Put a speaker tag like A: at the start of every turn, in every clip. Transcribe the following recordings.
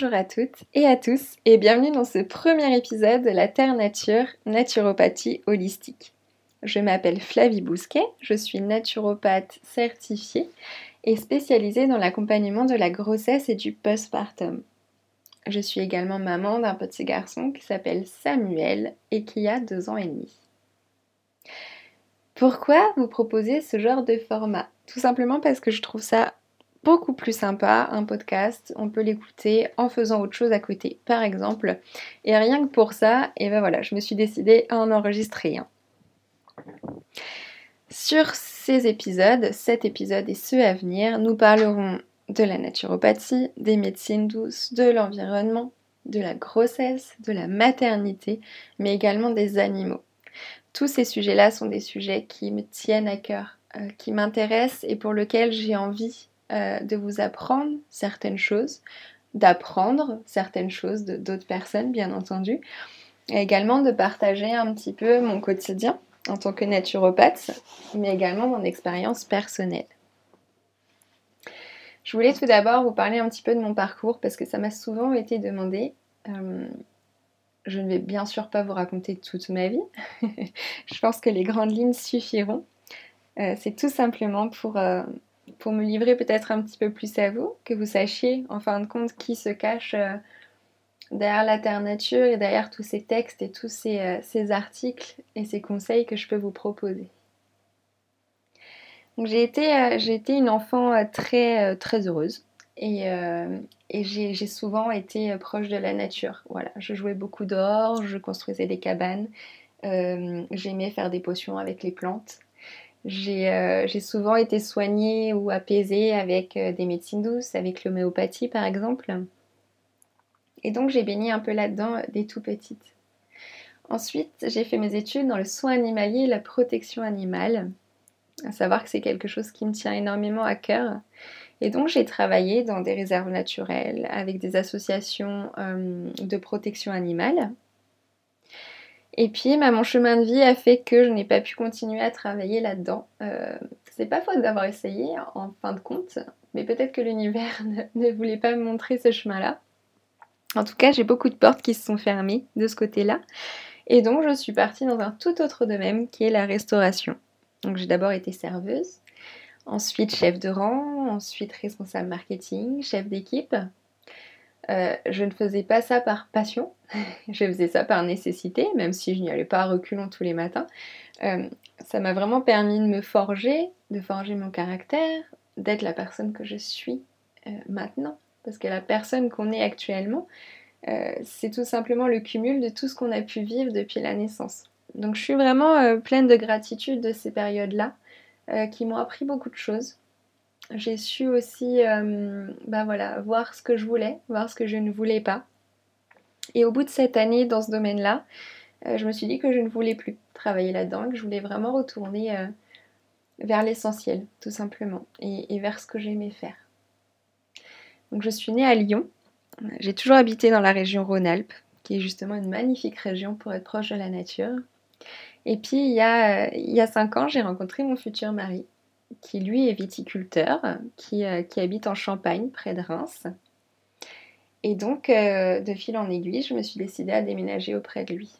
A: Bonjour à toutes et à tous et bienvenue dans ce premier épisode de la Terre Nature, naturopathie holistique. Je m'appelle Flavie Bousquet, je suis naturopathe certifiée et spécialisée dans l'accompagnement de la grossesse et du postpartum. Je suis également maman d'un petit garçon qui s'appelle Samuel et qui a deux ans et demi. Pourquoi vous proposer ce genre de format? Tout simplement parce que je trouve ça beaucoup plus sympa, un podcast, on peut l'écouter en faisant autre chose à côté, par exemple. Et rien que pour ça, et ben voilà, je me suis décidée à en enregistrer un. Sur ces épisodes, cet épisode et ceux à venir, nous parlerons de la naturopathie, des médecines douces, de l'environnement, de la grossesse, de la maternité, mais également des animaux. Tous ces sujets-là sont des sujets qui me tiennent à cœur, euh, qui m'intéressent et pour lesquels j'ai envie euh, de vous apprendre certaines choses, d'apprendre certaines choses d'autres personnes, bien entendu, et également de partager un petit peu mon quotidien en tant que naturopathe, mais également mon expérience personnelle. Je voulais tout d'abord vous parler un petit peu de mon parcours parce que ça m'a souvent été demandé. Euh, je ne vais bien sûr pas vous raconter toute ma vie. je pense que les grandes lignes suffiront. Euh, c'est tout simplement pour, pour me livrer peut-être un petit peu plus à vous, que vous sachiez en fin de compte qui se cache euh, derrière la Terre Nature et derrière tous ces textes et tous ces, euh, articles et ces conseils que je peux vous proposer. J'ai été, euh, j'ai une enfant très, très heureuse et, et j'ai souvent été proche de la nature. Voilà, je jouais beaucoup dehors, je construisais des cabanes, j'aimais faire des potions avec les plantes. Euh, j'ai souvent été soignée ou apaisée avec euh, des médecines douces, avec l'homéopathie par exemple. Et donc j'ai baigné un peu là-dedans euh, dès tout petite. Ensuite, j'ai fait mes études dans le soin animalier et la protection animale. À savoir que c'est quelque chose qui me tient énormément à cœur. Et donc j'ai travaillé dans des réserves naturelles avec des associations de protection animale. Et puis, bah, mon chemin de vie a fait que je n'ai pas pu continuer à travailler là-dedans. Euh, c'est pas faute d'avoir essayé, en fin de compte, mais peut-être que l'univers ne, voulait pas me montrer ce chemin-là. En tout cas, j'ai beaucoup de portes qui se sont fermées de ce côté-là. Et donc, je suis partie dans un tout autre domaine qui est la restauration. Donc, j'ai d'abord été serveuse, ensuite chef de rang, ensuite responsable marketing, chef d'équipe. Euh, je ne faisais pas ça par passion, je faisais ça par nécessité, même si je n'y allais pas à reculons tous les matins. Euh, ça m'a vraiment permis de me forger, de forger mon caractère, d'être la personne que je suis euh, maintenant. Parce que la personne qu'on est actuellement, c'est tout simplement le cumul de tout ce qu'on a pu vivre depuis la naissance. Donc je suis vraiment pleine de gratitude de ces périodes-là, qui m'ont appris beaucoup de choses j'ai su aussi euh, bah voilà, voir ce que je voulais, voir ce que je ne voulais pas. Et au bout de cette année dans ce domaine-là, euh, je me suis dit que je ne voulais plus travailler là-dedans, que je voulais vraiment retourner euh, vers l'essentiel, tout simplement, et, vers ce que j'aimais faire. Donc je suis née à Lyon. J'ai toujours habité dans la région Rhône-Alpes, qui est justement une magnifique région pour être proche de la nature. Et puis il y a, cinq ans, j'ai rencontré mon futur mari, qui lui est viticulteur, qui, euh, qui, habite en Champagne, près de Reims. Et donc, euh, de fil en aiguille, je me suis décidée à déménager auprès de lui.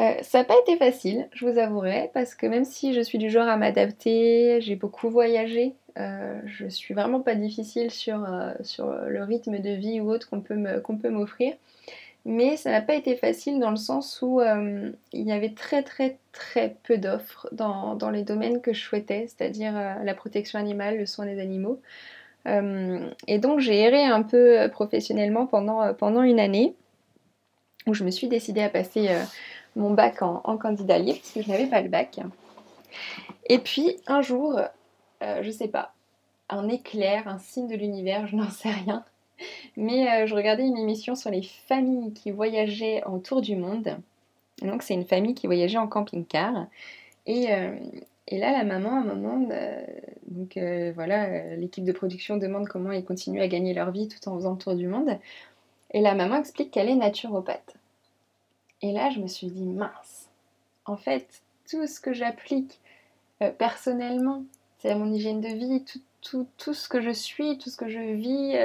A: Euh, ça n'a pas été facile, je vous avouerai, parce que même si je suis du genre à m'adapter, j'ai beaucoup voyagé, je suis vraiment pas difficile sur, sur le rythme de vie ou autre qu'on peut m'offrir. Mais ça n'a pas été facile dans le sens où euh, il y avait très très très peu d'offres dans, les domaines que je souhaitais, c'est-à-dire euh, la protection animale, le soin des animaux. Euh, et donc j'ai erré un peu professionnellement pendant, pendant une année où je me suis décidée à passer mon bac en, candidat libre parce que je n'avais pas le bac. Et puis un jour, je sais pas, un éclair, un signe de l'univers, je n'en sais rien, mais euh, je regardais une émission sur les familles qui voyageaient en tour du monde. donc c'est une famille qui voyageait en camping-car. Et, euh, là, la maman, à un moment, euh, donc voilà, l'équipe de production demande comment ils continuent à gagner leur vie tout en faisant le tour du monde. Et la maman explique qu'elle est naturopathe. Et là, je me suis dit, mince, en fait, tout ce que j'applique personnellement, c'est mon hygiène de vie, tout, ce que je suis, tout ce que je vis,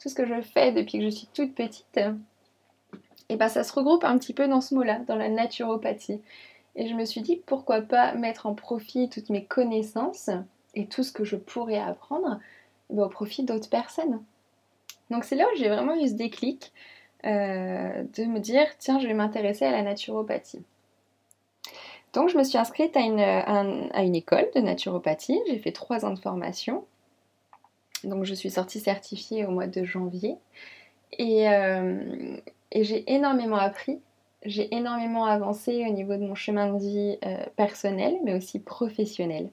A: tout ce que je fais depuis que je suis toute petite, et ben ça se regroupe un petit peu dans ce mot-là, dans la naturopathie. Et je me suis dit pourquoi pas mettre en profit toutes mes connaissances et tout ce que je pourrais apprendre ben, au profit d'autres personnes. Donc c'est là où j'ai vraiment eu ce déclic euh, de me dire tiens je vais m'intéresser à la naturopathie. Donc je me suis inscrite à une, à une école de naturopathie, j'ai fait trois ans de formation. Donc je suis sortie certifiée au mois de janvier. Et, euh, et j'ai énormément appris, j'ai énormément avancé au niveau de mon chemin de vie euh, personnel, mais aussi professionnel.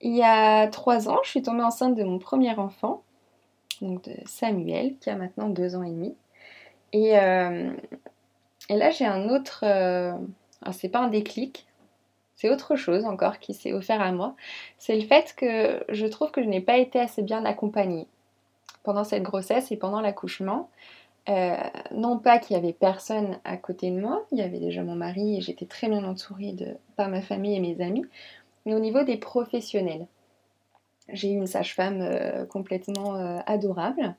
A: Il y a trois ans, je suis tombée enceinte de mon premier enfant, donc de Samuel, qui a maintenant deux ans et demi. Et, euh, et là, j'ai un autre. Euh, c'est pas un déclic, c'est autre chose encore qui s'est offert à moi. C'est le fait que je trouve que je n'ai pas été assez bien accompagnée pendant cette grossesse et pendant l'accouchement. Euh, non pas qu'il y avait personne à côté de moi, il y avait déjà mon mari et j'étais très bien entourée par ma famille et mes amis, mais au niveau des professionnels. J'ai eu une sage-femme euh, complètement euh, adorable,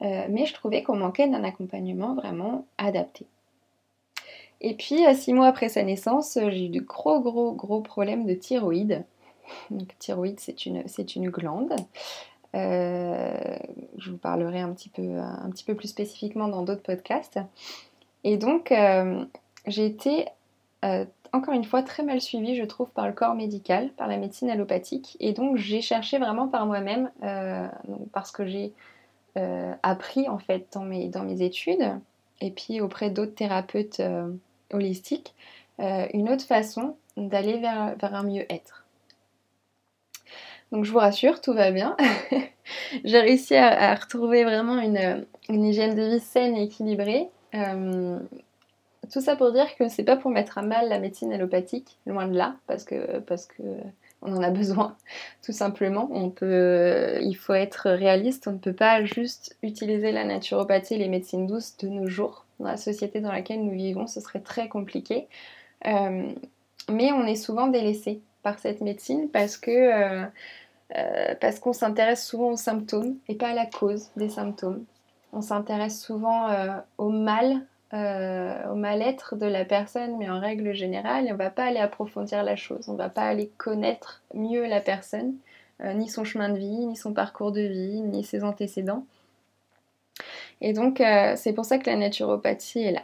A: mais je trouvais qu'on manquait d'un accompagnement vraiment adapté. Et puis, six mois après sa naissance, j'ai eu de gros, gros, gros problèmes de thyroïde. Donc, thyroïde, c'est une, une glande. Euh, je vous parlerai un petit, peu, un petit peu plus spécifiquement dans d'autres podcasts. Et donc, euh, j'ai été euh, encore une fois très mal suivie, je trouve, par le corps médical, par la médecine allopathique. Et donc, j'ai cherché vraiment par moi-même, parce que j'ai appris en fait dans mes, dans mes études, et puis auprès d'autres thérapeutes holistiques, une autre façon d'aller vers, vers un mieux-être. Donc je vous rassure, tout va bien. J'ai réussi à, retrouver vraiment une, hygiène de vie saine et équilibrée. Euh, tout ça pour dire que c'est pas pour mettre à mal la médecine allopathique, loin de là, parce que, parce que on en a besoin, tout simplement. On peut, il faut être réaliste, on ne peut pas juste utiliser la naturopathie et les médecines douces de nos jours. Dans la société dans laquelle nous vivons, ce serait très compliqué. Euh, mais on est souvent délaissé par cette médecine parce que euh, euh, parce qu'on s'intéresse souvent aux symptômes et pas à la cause des symptômes. On s'intéresse souvent euh, au mal, au mal-être de la personne, mais en règle générale, on ne va pas aller approfondir la chose, on ne va pas aller connaître mieux la personne, ni son chemin de vie, ni son parcours de vie, ni ses antécédents. Et donc, c'est pour ça que la naturopathie est là.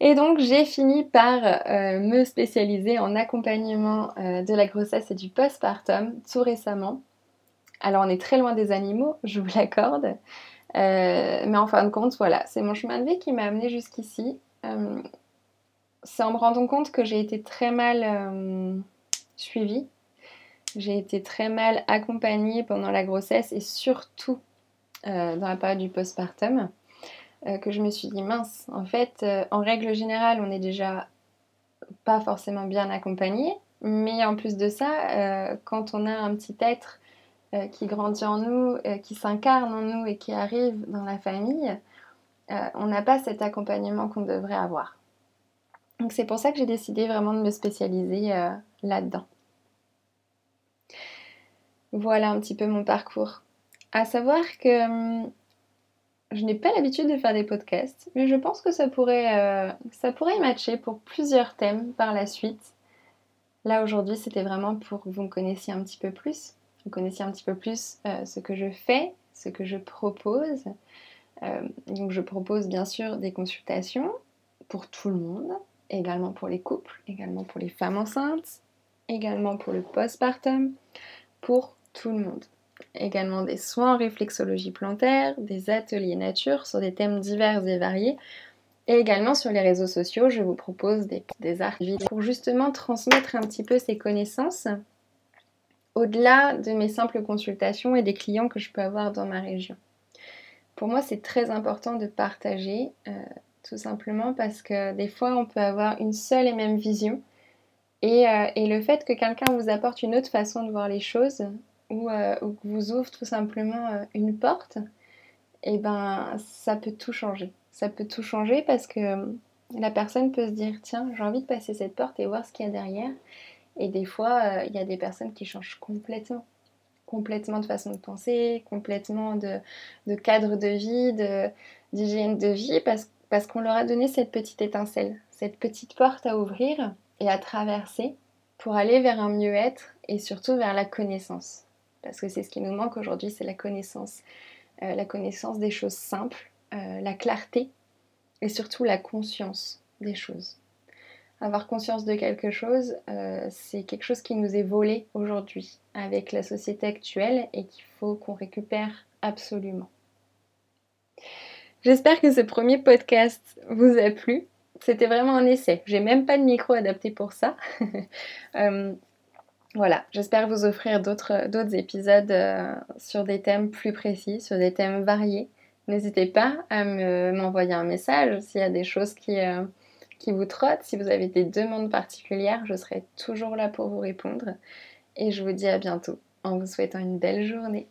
A: Et donc j'ai fini par euh, me spécialiser en accompagnement euh, de la grossesse et du postpartum tout récemment. Alors on est très loin des animaux, je vous l'accorde. Euh, mais en fin de compte, voilà, c'est mon chemin de vie qui m'a amené jusqu'ici. c'est en me rendant compte que j'ai été très mal suivie. J'ai été très mal accompagnée pendant la grossesse et surtout dans la période du postpartum. Euh, que je me suis dit mince, en fait, euh, en règle générale, on est déjà pas forcément bien accompagné, mais en plus de ça, euh, quand on a un petit être qui grandit en nous, qui s'incarne en nous et qui arrive dans la famille, on n'a pas cet accompagnement qu'on devrait avoir. Donc c'est pour ça que j'ai décidé vraiment de me spécialiser là-dedans. Voilà un petit peu mon parcours. À savoir que hum, je n'ai pas l'habitude de faire des podcasts, mais je pense que ça pourrait, euh, ça matcher pour plusieurs thèmes par la suite. Là aujourd'hui, c'était vraiment pour que vous me connaissiez un petit peu plus, vous connaissiez un petit peu plus euh, ce que je fais, ce que je propose. Euh, donc je propose bien sûr des consultations pour tout le monde, également pour les couples, également pour les femmes enceintes, également pour le postpartum, pour tout le monde également des soins en réflexologie plantaire, des ateliers nature sur des thèmes divers et variés. Et également sur les réseaux sociaux, je vous propose des, des articles pour justement transmettre un petit peu ces connaissances au-delà de mes simples consultations et des clients que je peux avoir dans ma région. Pour moi, c'est très important de partager, euh, tout simplement parce que des fois, on peut avoir une seule et même vision. Et, euh, et le fait que quelqu'un vous apporte une autre façon de voir les choses, euh, ou, que vous ouvre tout simplement euh, une porte, et eh ben ça peut tout changer. Ça peut tout changer parce que euh, la personne peut se dire tiens j'ai envie de passer cette porte et voir ce qu'il y a derrière. Et des fois, il y a des personnes qui changent complètement complètement de façon de penser, complètement de, cadre de vie, d'hygiène de, vie, parce, parce qu'on leur a donné cette petite étincelle, cette petite porte à ouvrir et à traverser pour aller vers un mieux-être et surtout vers la connaissance. Parce que c'est ce qui nous manque aujourd'hui, c'est la connaissance. Euh, la connaissance des choses simples, euh, la clarté et surtout la conscience des choses. Avoir conscience de quelque chose, euh, c'est quelque chose qui nous est volé aujourd'hui avec la société actuelle et qu'il faut qu'on récupère absolument. J'espère que ce premier podcast vous a plu. C'était vraiment un essai. J'ai même pas de micro adapté pour ça. Euh, voilà, j'espère vous offrir d'autres épisodes euh, sur des thèmes plus précis, sur des thèmes variés. N'hésitez pas à m'envoyer un message s'il y a des choses qui, qui vous trotte. Si vous avez des demandes particulières, je serai toujours là pour vous répondre. Et je vous dis à bientôt en vous souhaitant une belle journée.